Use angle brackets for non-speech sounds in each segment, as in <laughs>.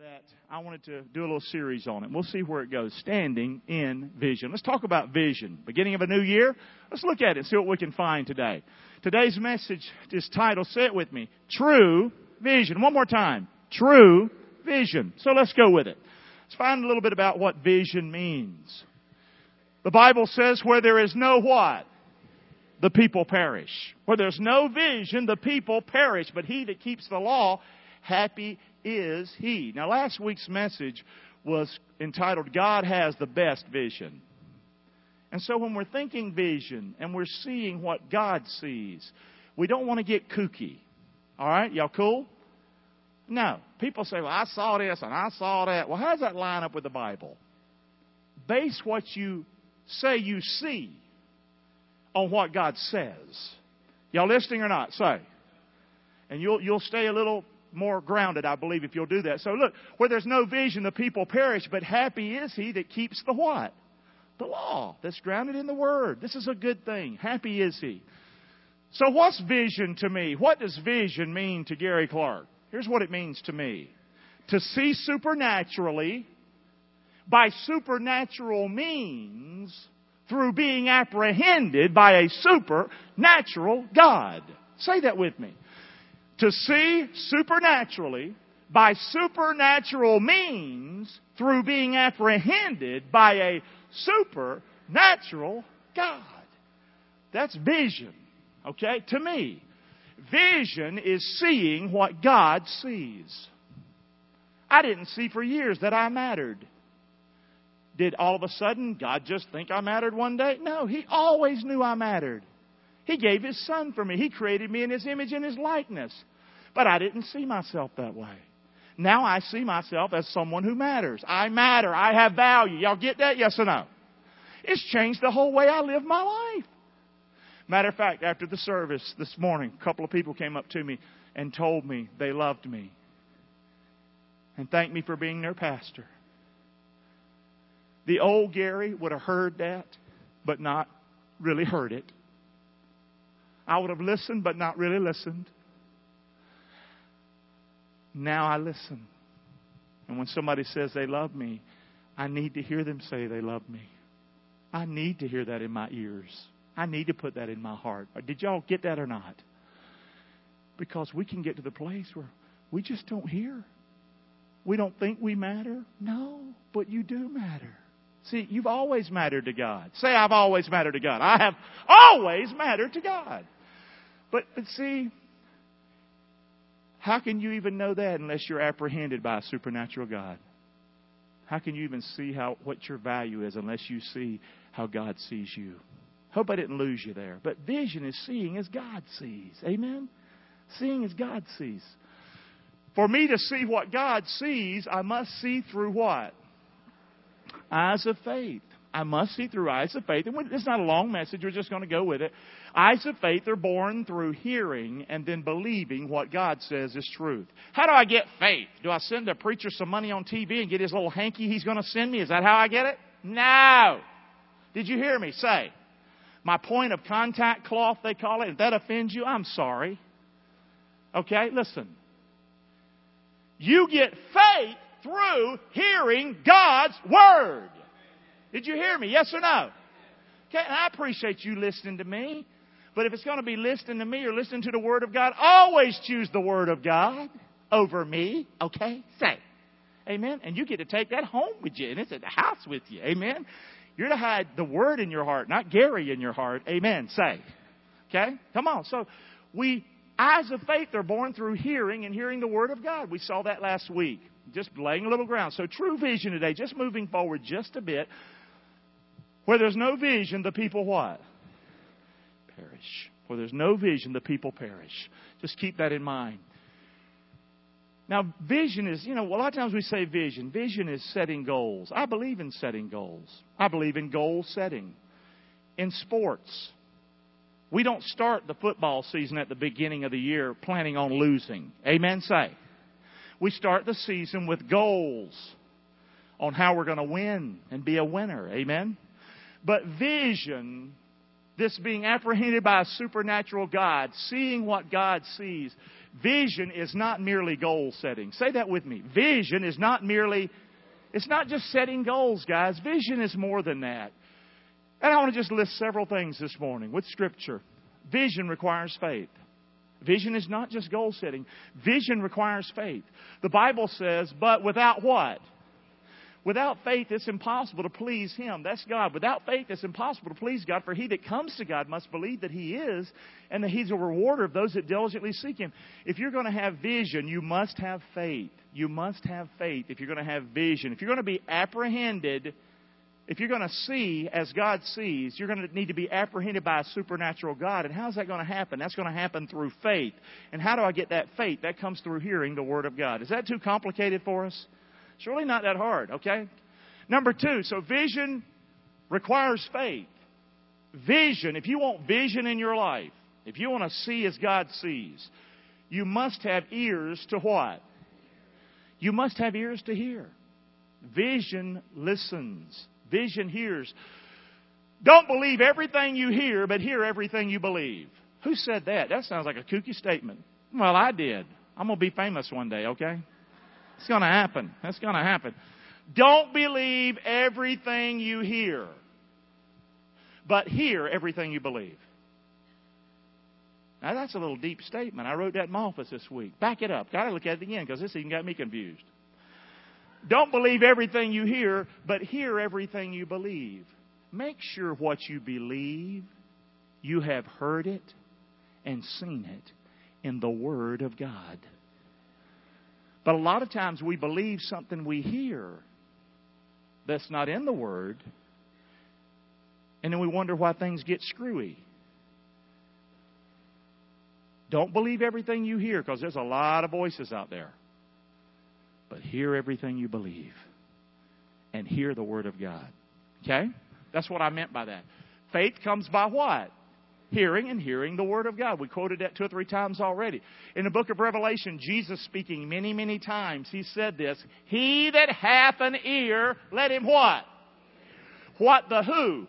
that I wanted to do a little series on it. We'll see where it goes. Standing in vision. Let's talk about vision. Beginning of a new year. Let's look at it and see what we can find today. Today's message is titled, say it with me, True Vision. One more time. True Vision. So let's go with it. Let's find a little bit about what vision means. The Bible says where there is no what? The people perish. Where there's no vision, the people perish. But he that keeps the law, happy is he. Now, last week's message was entitled, God has the best vision. And so when we're thinking vision and we're seeing what God sees, we don't want to get kooky. All right? Y'all cool? No. People say, well, I saw this and I saw that. Well, how does that line up with the Bible? Base what you say you see on what God says. Y'all listening or not? Say. And you'll, you'll stay a little more grounded, I believe, if you'll do that. So look, where there's no vision, the people perish, but happy is he that keeps the what? The law that's grounded in the Word. This is a good thing. Happy is he. So what's vision to me? What does vision mean to Gary Clark? Here's what it means to me. To see supernaturally, by supernatural means, through being apprehended by a supernatural God. Say that with me to see supernaturally by supernatural means through being apprehended by a supernatural God. That's vision. Okay? To me, vision is seeing what God sees. I didn't see for years that I mattered. Did all of a sudden God just think I mattered one day? No, He always knew I mattered. He gave His Son for me. He created me in His image and His likeness. But I didn't see myself that way. Now I see myself as someone who matters. I matter. I have value. Y'all get that? Yes or no? It's changed the whole way I live my life. Matter of fact, after the service this morning, a couple of people came up to me and told me they loved me and thanked me for being their pastor. The old Gary would have heard that, but not really heard it. I would have listened, but not really listened. Now I listen. And when somebody says they love me, I need to hear them say they love me. I need to hear that in my ears. I need to put that in my heart. Did y'all get that or not? Because we can get to the place where we just don't hear. We don't think we matter. No, but you do matter. See, you've always mattered to God. Say, I've always mattered to God. I have always mattered to God. But, but see, how can you even know that unless you're apprehended by a supernatural God? How can you even see how what your value is unless you see how God sees you? Hope I didn't lose you there. But vision is seeing as God sees. Amen? Seeing as God sees. For me to see what God sees, I must see through what? Eyes of faith. I must see through eyes of faith. And it's not a long message, we're just going to go with it. Eyes of faith are born through hearing and then believing what God says is truth. How do I get faith? Do I send a preacher some money on TV and get his little hanky he's going to send me? Is that how I get it? No. Did you hear me say? My point of contact cloth, they call it. If that offends you, I'm sorry. Okay, listen. You get faith through hearing God's Word. Did you hear me? Yes or no? Okay, and I appreciate you listening to me. But if it's going to be listening to me or listening to the Word of God, always choose the Word of God over me. Okay? Say. Amen. And you get to take that home with you, and it's at the house with you. Amen. You're to hide the Word in your heart, not Gary in your heart. Amen. Say. Okay? Come on. So we eyes of faith are born through hearing and hearing the Word of God. We saw that last week. Just laying a little ground. So true vision today, just moving forward just a bit. Where there's no vision, the people what? Perish. Where there's no vision, the people perish. Just keep that in mind. Now, vision is, you know, a lot of times we say vision. Vision is setting goals. I believe in setting goals. I believe in goal setting. In sports, we don't start the football season at the beginning of the year planning on losing. Amen? Say. We start the season with goals on how we're going to win and be a winner. Amen? But vision this being apprehended by a supernatural God, seeing what God sees. Vision is not merely goal setting. Say that with me. Vision is not merely, it's not just setting goals, guys. Vision is more than that. And I want to just list several things this morning with Scripture. Vision requires faith. Vision is not just goal setting. Vision requires faith. The Bible says, but without what? Without faith, it's impossible to please Him. That's God. Without faith, it's impossible to please God, for he that comes to God must believe that He is, and that He's a rewarder of those that diligently seek Him. If you're going to have vision, you must have faith. You must have faith if you're going to have vision. If you're going to be apprehended, if you're going to see as God sees, you're going to need to be apprehended by a supernatural God. And how's that going to happen? That's going to happen through faith. And how do I get that faith? That comes through hearing the Word of God. Is that too complicated for us? It's really not that hard, okay? Number two, so vision requires faith. Vision, if you want vision in your life, if you want to see as God sees, you must have ears to what? You must have ears to hear. Vision listens. Vision hears. Don't believe everything you hear, but hear everything you believe. Who said that? That sounds like a kooky statement. Well, I did. I'm going to be famous one day, okay? It's going to happen. That's going to happen. Don't believe everything you hear, but hear everything you believe. Now, that's a little deep statement. I wrote that in my office this week. Back it up. Got to look at it again because this even got me confused. Don't believe everything you hear, but hear everything you believe. Make sure what you believe, you have heard it and seen it in the Word of God. But a lot of times we believe something we hear that's not in the Word, and then we wonder why things get screwy. Don't believe everything you hear because there's a lot of voices out there. But hear everything you believe and hear the Word of God. Okay? That's what I meant by that. Faith comes by what? Hearing and hearing the Word of God. We quoted that two or three times already. In the book of Revelation, Jesus speaking many, many times, he said this He that hath an ear, let him what? What the who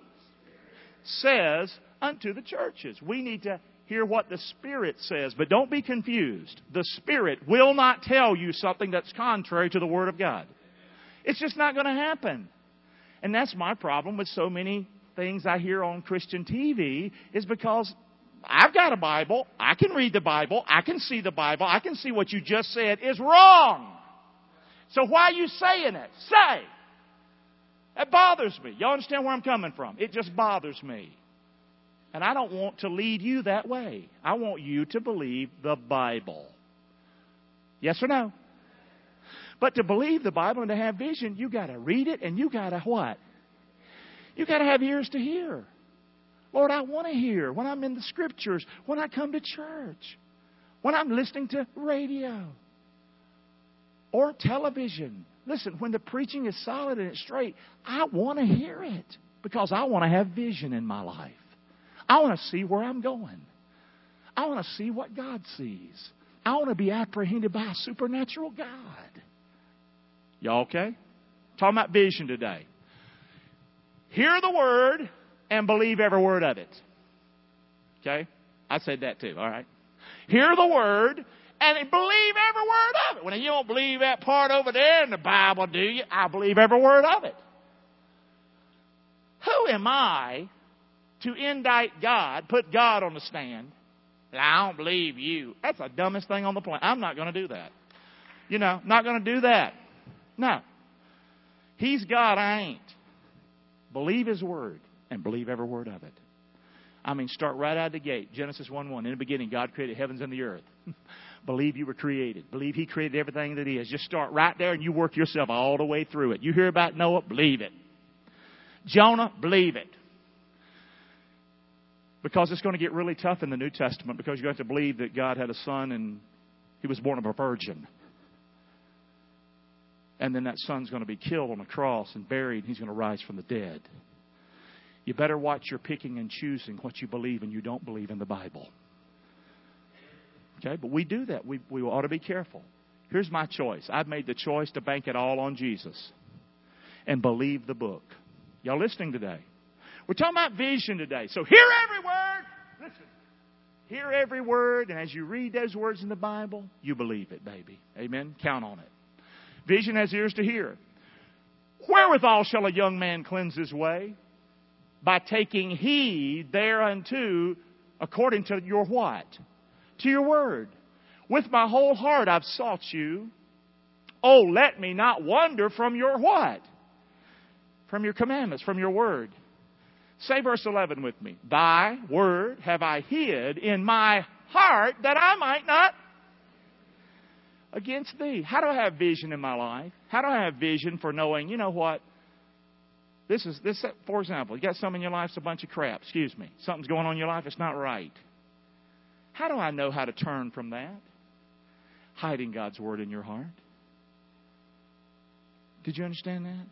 says unto the churches. We need to hear what the Spirit says, but don't be confused. The Spirit will not tell you something that's contrary to the Word of God. It's just not going to happen. And that's my problem with so many things I hear on Christian TV is because I've got a Bible. I can read the Bible. I can see the Bible. I can see what you just said is wrong. So why are you saying it? Say. That bothers me. Y'all understand where I'm coming from? It just bothers me. And I don't want to lead you that way. I want you to believe the Bible. Yes or no? But to believe the Bible and to have vision, you got to read it and you got to what? You've got to have ears to hear. Lord, I want to hear when I'm in the scriptures, when I come to church, when I'm listening to radio or television. Listen, when the preaching is solid and it's straight, I want to hear it because I want to have vision in my life. I want to see where I'm going. I want to see what God sees. I want to be apprehended by a supernatural God. Y'all okay? Talking about vision today. Hear the word and believe every word of it. Okay? I said that too, all right? Hear the word and believe every word of it. When you don't believe that part over there in the Bible, do you? I believe every word of it. Who am I to indict God, put God on the stand? I don't believe you. That's the dumbest thing on the planet. I'm not going to do that. You know, not going to do that. No. He's God, I ain't. Believe His Word and believe every word of it. I mean, start right out of the gate. Genesis 1 1. In the beginning, God created heavens and the earth. <laughs> believe you were created. Believe He created everything that is. Just start right there and you work yourself all the way through it. You hear about Noah? Believe it. Jonah? Believe it. Because it's going to get really tough in the New Testament because you have to believe that God had a son and he was born of a virgin. And then that son's going to be killed on a cross and buried, and he's going to rise from the dead. You better watch your picking and choosing what you believe and you don't believe in the Bible. Okay, but we do that. We, we ought to be careful. Here's my choice I've made the choice to bank it all on Jesus and believe the book. Y'all listening today? We're talking about vision today. So hear every word. Listen. Hear every word, and as you read those words in the Bible, you believe it, baby. Amen. Count on it. Vision has ears to hear. Wherewithal shall a young man cleanse his way? By taking heed thereunto according to your what? To your word. With my whole heart I've sought you. Oh, let me not wander from your what? From your commandments, from your word. Say verse 11 with me. Thy word have I hid in my heart that I might not against thee. How do I have vision in my life? How do I have vision for knowing, you know what? This is this for example, you got something in your life, it's a bunch of crap, excuse me. Something's going on in your life, it's not right. How do I know how to turn from that? Hiding God's word in your heart. Did you understand that?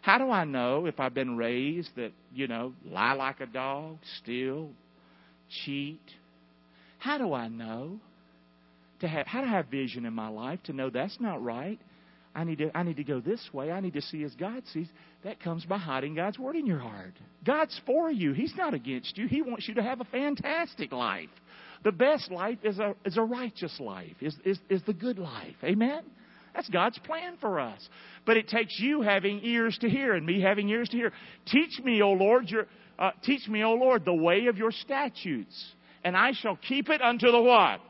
How do I know if I've been raised that, you know, lie like a dog, steal, cheat? How do I know? To have, how to have vision in my life to know that's not right. I need to I need to go this way. I need to see as God sees. That comes by hiding God's word in your heart. God's for you. He's not against you. He wants you to have a fantastic life. The best life is a is a righteous life. Is is, is the good life. Amen. That's God's plan for us. But it takes you having ears to hear and me having ears to hear. Teach me, O Lord, your, uh, teach me, O Lord, the way of your statutes, and I shall keep it unto the what?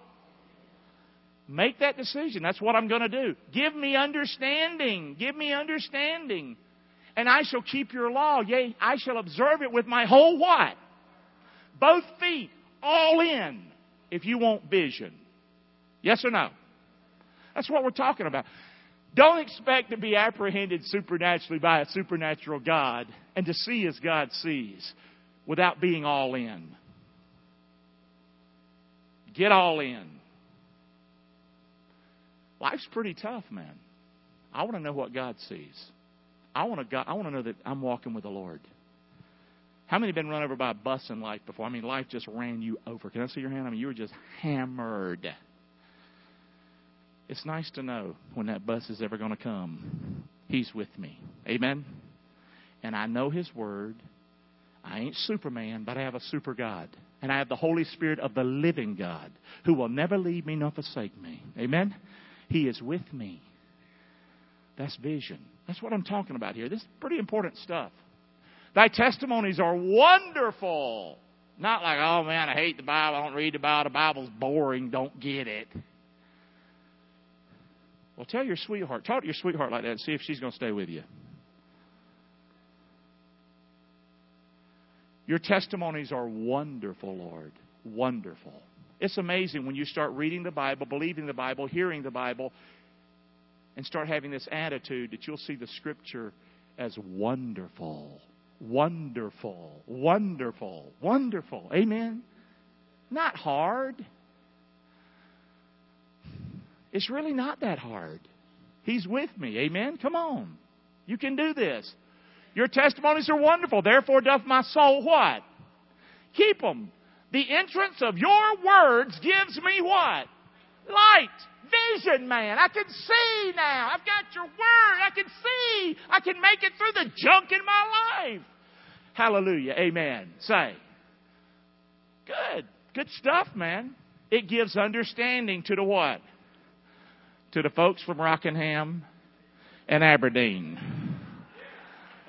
Make that decision. That's what I'm going to do. Give me understanding. Give me understanding. And I shall keep your law. Yea, I shall observe it with my whole what? Both feet, all in, if you want vision. Yes or no? That's what we're talking about. Don't expect to be apprehended supernaturally by a supernatural God and to see as God sees without being all in. Get all in. Life's pretty tough, man. I want to know what God sees. I want to I want to know that I'm walking with the Lord. How many have been run over by a bus in life before? I mean, life just ran you over. Can I see your hand? I mean, you were just hammered. It's nice to know when that bus is ever going to come. He's with me. Amen? And I know His Word. I ain't Superman, but I have a super God. And I have the Holy Spirit of the living God who will never leave me nor forsake me. Amen? He is with me. That's vision. That's what I'm talking about here. This is pretty important stuff. Thy testimonies are wonderful. Not like, oh man, I hate the Bible, I don't read the Bible, the Bible's boring, don't get it. Well, tell your sweetheart, talk to your sweetheart like that and see if she's going to stay with you. Your testimonies are wonderful, Lord. Wonderful. It's amazing when you start reading the Bible, believing the Bible, hearing the Bible, and start having this attitude that you'll see the Scripture as wonderful. Wonderful. Wonderful. Wonderful. Amen? Not hard. It's really not that hard. He's with me. Amen? Come on. You can do this. Your testimonies are wonderful. Therefore doth my soul what? Keep them. The entrance of your words gives me what? Light. Vision, man. I can see now. I've got your word. I can see. I can make it through the junk in my life. Hallelujah. Amen. Say. Good. Good stuff, man. It gives understanding to the what? to the folks from Rockingham and Aberdeen.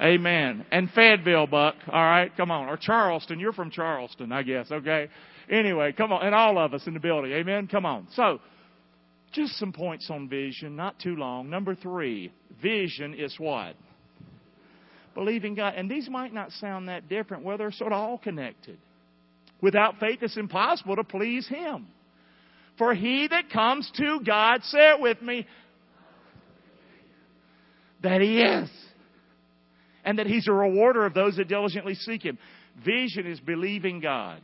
Amen. And Fayetteville, Buck. All right, come on. Or Charleston. You're from Charleston, I guess. Okay. Anyway, come on. And all of us in the building. Amen. Come on. So, just some points on vision. Not too long. Number three, vision is what? Believing God. And these might not sound that different. Well, they're sort of all connected. Without faith, it's impossible to please Him. For he that comes to God, say it with me, that he is. And that he's a rewarder of those that diligently seek him. Vision is believing God.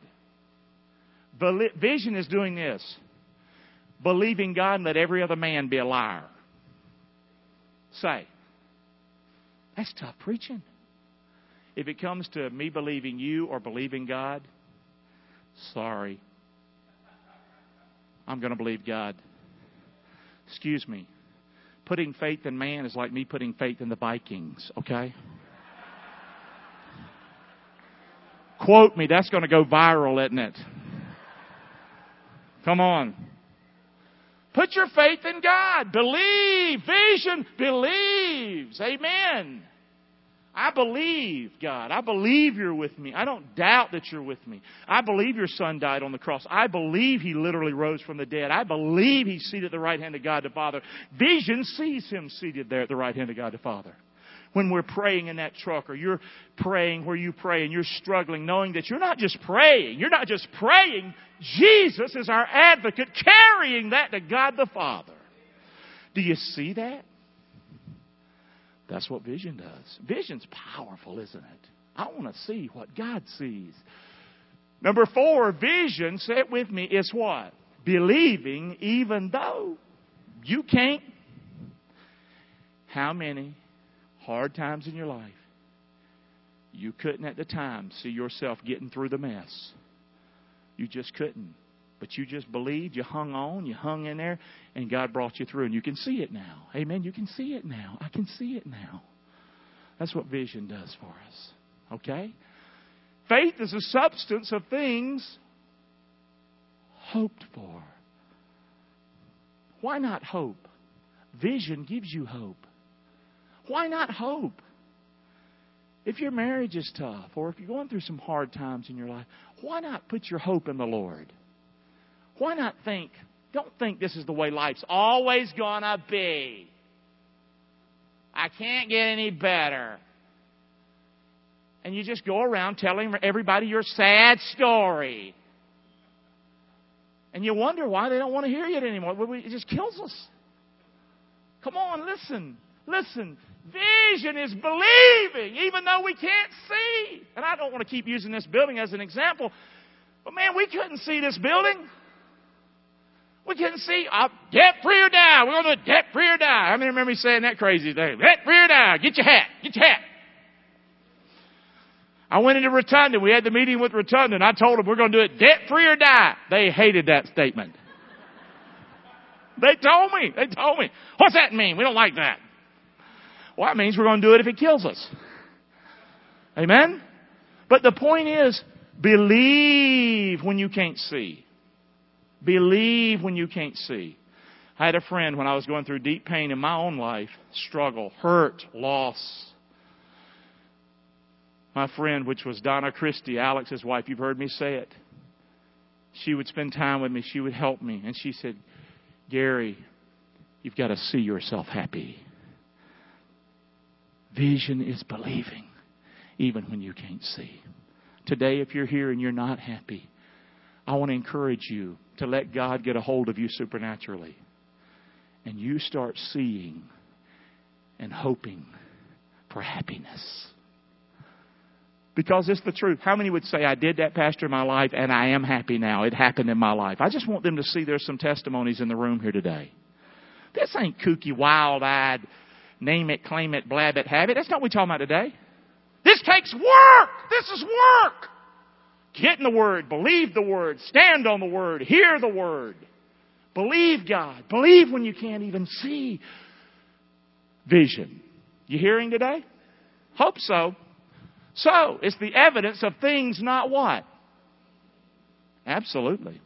Vision is doing this believing God and let every other man be a liar. Say, that's tough preaching. If it comes to me believing you or believing God, sorry, I'm going to believe God. Excuse me. Putting faith in man is like me putting faith in the Vikings, okay? Quote me. That's going to go viral, isn't it? Come on. Put your faith in God. Believe. Vision believes. Amen. I believe, God. I believe you're with me. I don't doubt that you're with me. I believe your son died on the cross. I believe he literally rose from the dead. I believe he's seated at the right hand of God the Father. Vision sees him seated there at the right hand of God the Father. When we're praying in that truck or you're praying where you pray and you're struggling, knowing that you're not just praying, you're not just praying. Jesus is our advocate carrying that to God the Father. Do you see that? That's what vision does. Vision's powerful, isn't it? I want to see what God sees. Number four, vision, say it with me, is what? Believing even though you can't. How many hard times in your life you couldn't at the time see yourself getting through the mess? You just couldn't. But you just believed, you hung on, you hung in there, and God brought you through. And you can see it now. Amen. You can see it now. I can see it now. That's what vision does for us. Okay? Faith is a substance of things hoped for. Why not hope? Vision gives you hope. Why not hope? If your marriage is tough or if you're going through some hard times in your life, why not put your hope in the Lord? Why not think, don't think this is the way life's always gonna be. I can't get any better. And you just go around telling everybody your sad story. And you wonder why they don't want to hear it anymore. It just kills us. Come on, listen. Listen. Vision is believing, even though we can't see. And I don't want to keep using this building as an example, but man, we couldn't see this building. We couldn't see. Uh, debt free or die. We're going to debt free or die. I mean, remember me saying that crazy thing. Debt free or die. Get your hat. Get your hat. I went into Rotunda. We had the meeting with Rotunda, and I told them we're going to do it debt free or die. They hated that statement. They told me. They told me. What's that mean? We don't like that. Well, that means we're going to do it if it kills us. Amen? But the point is, believe when you can't see. Believe when you can't see. I had a friend when I was going through deep pain in my own life, struggle, hurt, loss. My friend, which was Donna Christie, Alex's wife, you've heard me say it. She would spend time with me. She would help me. And she said, Gary, you've got to see yourself happy. Vision is believing, even when you can't see. Today, if you're here and you're not happy, I want to encourage you to let God get a hold of you supernaturally. And you start seeing and hoping for happiness. Because it's the truth. How many would say, I did that, Pastor, in my life, and I am happy now? It happened in my life. I just want them to see there's some testimonies in the room here today. This ain't kooky, wild eyed, name it, claim it, blab it, have it. That's not what we're talking about today. This takes work. This is work. Get in the Word, believe the Word, stand on the Word, hear the Word. Believe God. Believe when you can't even see. Vision. You hearing today? Hope so. So, it's the evidence of things not what? Absolutely.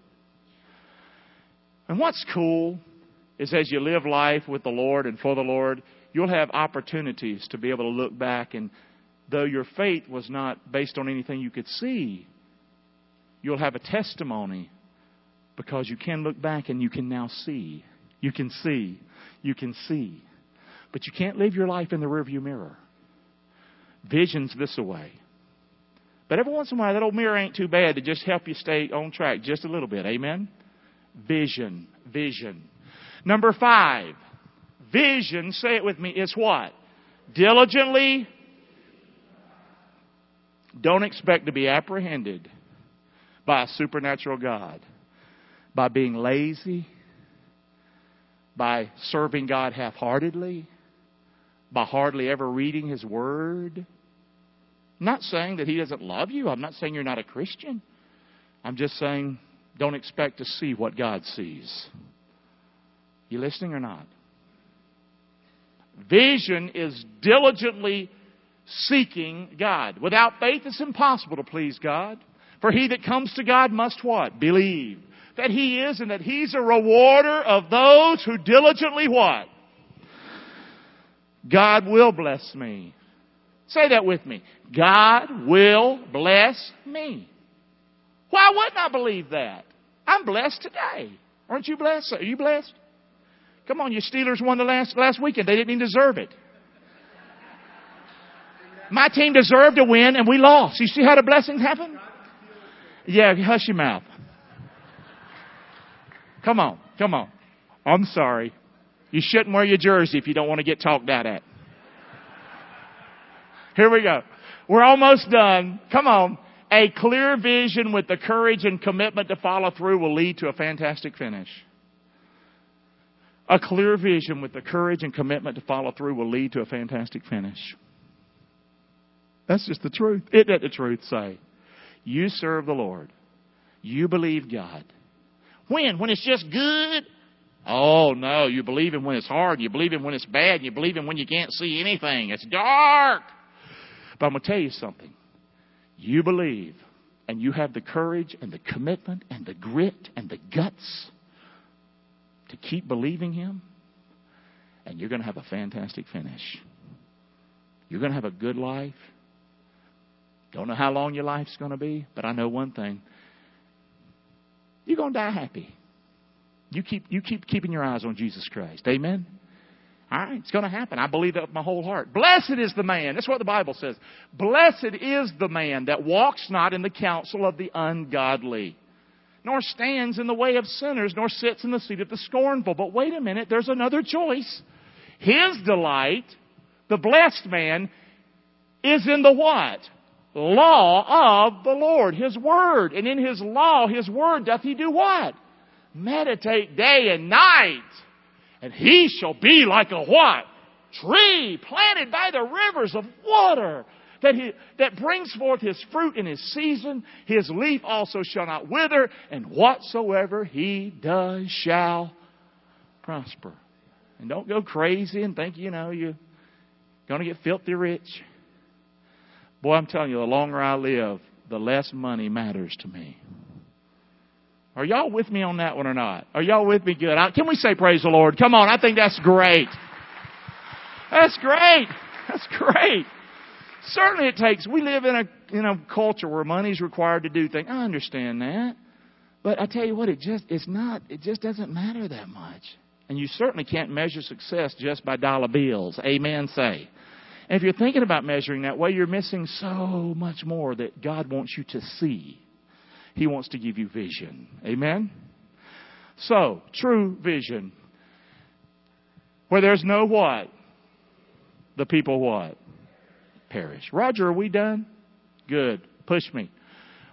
And what's cool is as you live life with the Lord and for the Lord, you'll have opportunities to be able to look back and though your faith was not based on anything you could see, you'll have a testimony because you can look back and you can now see. You can see. You can see. But you can't live your life in the rearview mirror. Vision's this away. But every once in a while, that old mirror ain't too bad to just help you stay on track just a little bit. Amen? Vision. Vision. Number five. Vision, say it with me, is what? Diligently. Don't expect to be apprehended by a supernatural God, by being lazy, by serving God half heartedly, by hardly ever reading His Word. I'm not saying that He doesn't love you. I'm not saying you're not a Christian. I'm just saying don't expect to see what God sees. You listening or not? Vision is diligently seeking God. Without faith, it's impossible to please God. For he that comes to God must what? Believe that he is and that he's a rewarder of those who diligently what? God will bless me. Say that with me. God will bless me. Why wouldn't I believe that? I'm blessed today. Aren't you blessed? Are you blessed? Come on, your Steelers won the last, last weekend. They didn't even deserve it. My team deserved to win and we lost. You see how the blessings happen? Yeah, hush your mouth. Come on, come on. I'm sorry. You shouldn't wear your jersey if you don't want to get talked out at. Here we go. We're almost done. Come on. A clear vision with the courage and commitment to follow through will lead to a fantastic finish. A clear vision with the courage and commitment to follow through will lead to a fantastic finish. That's just the truth. Isn't that the truth? Say, you serve the Lord. You believe God. When? When it's just good? Oh no, you believe Him when it's hard. You believe Him when it's bad. You believe Him when you can't see anything. It's dark. But I'm going to tell you something. You believe and you have the courage and the commitment and the grit and the guts to keep believing Him, and you're going to have a fantastic finish. You're going to have a good life. Don't know how long your life's going to be, but I know one thing. You're going to die happy. You keep, you keep keeping your eyes on Jesus Christ. Amen? All right, it's going to happen. I believe that with my whole heart. Blessed is the man. That's what the Bible says. Blessed is the man that walks not in the counsel of the ungodly, nor stands in the way of sinners, nor sits in the seat of the scornful. But wait a minute, there's another choice. His delight, the blessed man, is in the what? Law of the Lord, His Word. And in His law, His Word, doth He do what? Meditate day and night. And he shall be like a what? Tree planted by the rivers of water that, he, that brings forth his fruit in his season. His leaf also shall not wither, and whatsoever he does shall prosper. And don't go crazy and think, you know, you're going to get filthy rich. Boy, I'm telling you, the longer I live, the less money matters to me. Are y'all with me on that one or not? Are y'all with me good? Can we say praise the Lord? Come on, I think that's great. That's great. That's great. Certainly it takes, we live in a, in a culture where money is required to do things. I understand that. But I tell you what, it just, it's not, it just doesn't matter that much. And you certainly can't measure success just by dollar bills. Amen, say. And if you're thinking about measuring that way, you're missing so much more that God wants you to see. He wants to give you vision. Amen? So, true vision. Where there's no what? The people what? Perish. Roger, are we done? Good. Push me.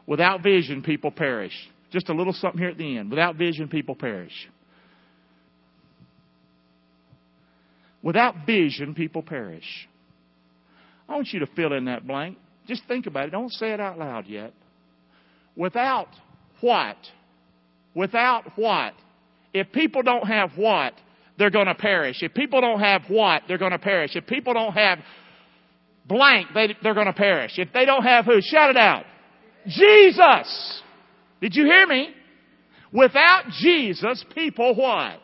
Without vision, people perish. Just a little something here at the end. Without vision, people perish. Without vision, people perish. I want you to fill in that blank. Just think about it. Don't say it out loud yet. Without what? Without what? If people don't have what, they're going to perish. If people don't have what, they're going to perish. If people don't have blank, they, they're going to perish. If they don't have who? Shout it out. Jesus! Did you hear me? Without Jesus, people what?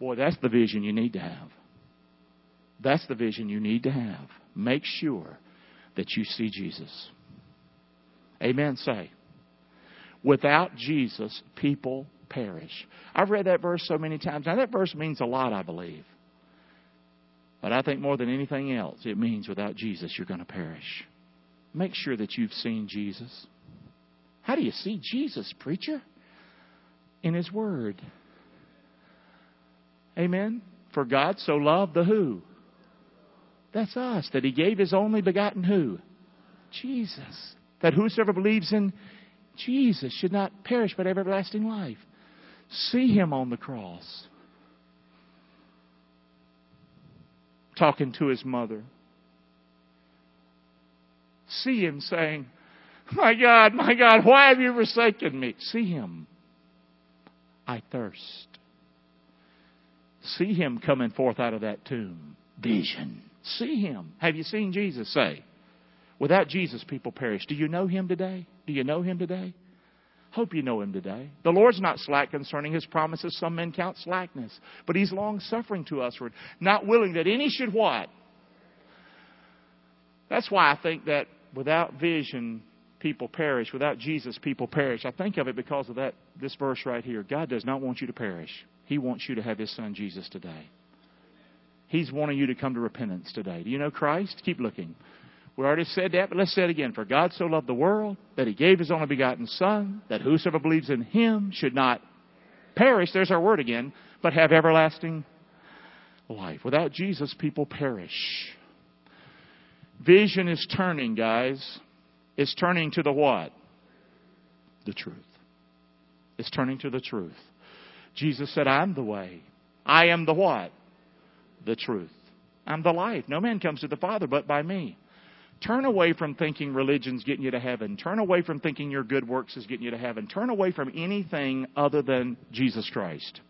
Boy, that's the vision you need to have. That's the vision you need to have. Make sure that you see Jesus. Amen. Say. Without Jesus, people perish. I've read that verse so many times. Now, that verse means a lot, I believe. But I think more than anything else, it means without Jesus, you're going to perish. Make sure that you've seen Jesus. How do you see Jesus, preacher? In His Word. Amen. For God so loved the who? That's us. That He gave His only begotten who? Jesus that whosoever believes in Jesus should not perish but have everlasting life. See him on the cross. Talking to his mother. See him saying, My God, my God, why have you forsaken me? See him. I thirst. See him coming forth out of that tomb, vision. See Him. Have you seen Jesus? Say. Without Jesus, people perish. Do you know Him today? Do you know Him today? Hope you know him today. The Lord's not slack concerning his promises. Some men count slackness. But he's long suffering to usward, not willing that any should what? That's why I think that without vision, people perish. Without Jesus, people perish. I think of it because of that this verse right here. God does not want you to perish. He wants you to have his son Jesus today. He's wanting you to come to repentance today. Do you know Christ? Keep looking. We already said that, but let's say it again. For God so loved the world that he gave his only begotten Son, that whosoever believes in him should not perish, there's our word again, but have everlasting life. Without Jesus, people perish. Vision is turning, guys. It's turning to the what? The truth. It's turning to the truth. Jesus said, I'm the way. I am the what? The truth. I'm the life. No man comes to the Father but by me. Turn away from thinking religion's getting you to heaven. Turn away from thinking your good works is getting you to heaven. Turn away from anything other than Jesus Christ.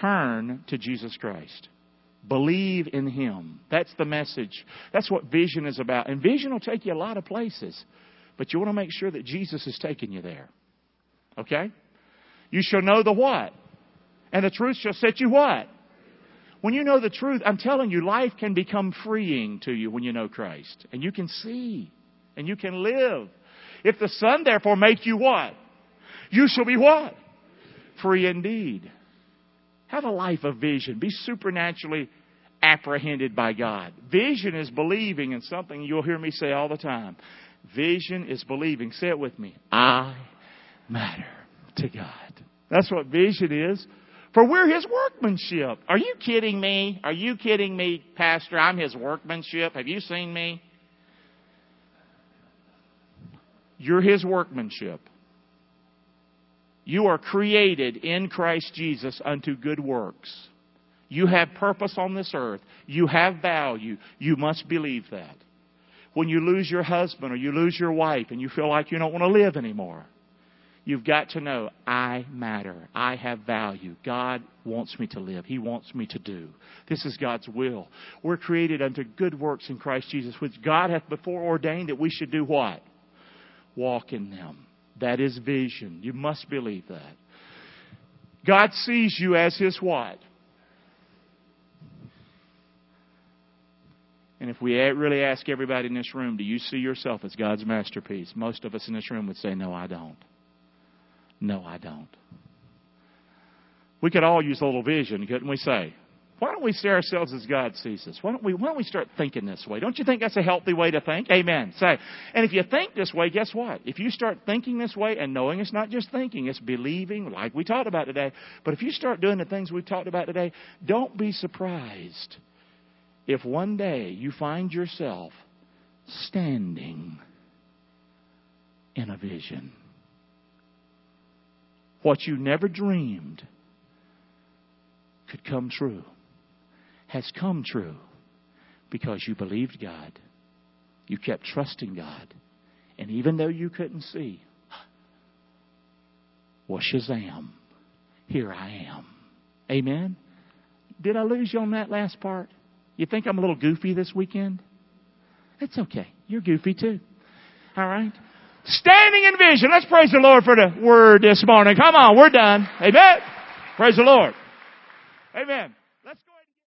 Turn to Jesus Christ. Believe in Him. That's the message. That's what vision is about. And vision will take you a lot of places. But you want to make sure that Jesus is taking you there. Okay? You shall know the what? And the truth shall set you what? When you know the truth, I'm telling you, life can become freeing to you when you know Christ. And you can see. And you can live. If the Son therefore make you what? You shall be what? Free indeed. Have a life of vision. Be supernaturally apprehended by God. Vision is believing in something you'll hear me say all the time. Vision is believing. Say it with me. I matter to God. That's what vision is. For we're his workmanship. Are you kidding me? Are you kidding me, Pastor? I'm his workmanship. Have you seen me? You're his workmanship. You are created in Christ Jesus unto good works. You have purpose on this earth. You have value. You must believe that. When you lose your husband or you lose your wife and you feel like you don't want to live anymore, You've got to know I matter. I have value. God wants me to live. He wants me to do. This is God's will. We're created unto good works in Christ Jesus, which God hath before ordained that we should do what? Walk in them. That is vision. You must believe that. God sees you as His what? And if we really ask everybody in this room, do you see yourself as God's masterpiece? Most of us in this room would say, no, I don't. No, I don't. We could all use a little vision, couldn't we say? Why don't we see ourselves as God sees us? Why don't we, why don't we start thinking this way? Don't you think that's a healthy way to think? Amen. Say. And if you think this way, guess what? If you start thinking this way and knowing it's not just thinking, it's believing, like we talked about today. But if you start doing the things we've talked about today, don't be surprised if one day you find yourself standing in a vision what you never dreamed could come true has come true because you believed God. You kept trusting God. And even though you couldn't see, well, Shazam, here I am. Amen? Did I lose you on that last part? You think I'm a little goofy this weekend? It's okay. You're goofy too. All right? Standing in vision. Let's praise the Lord for the word this morning. Come on, we're done. Amen. Praise the Lord. Amen.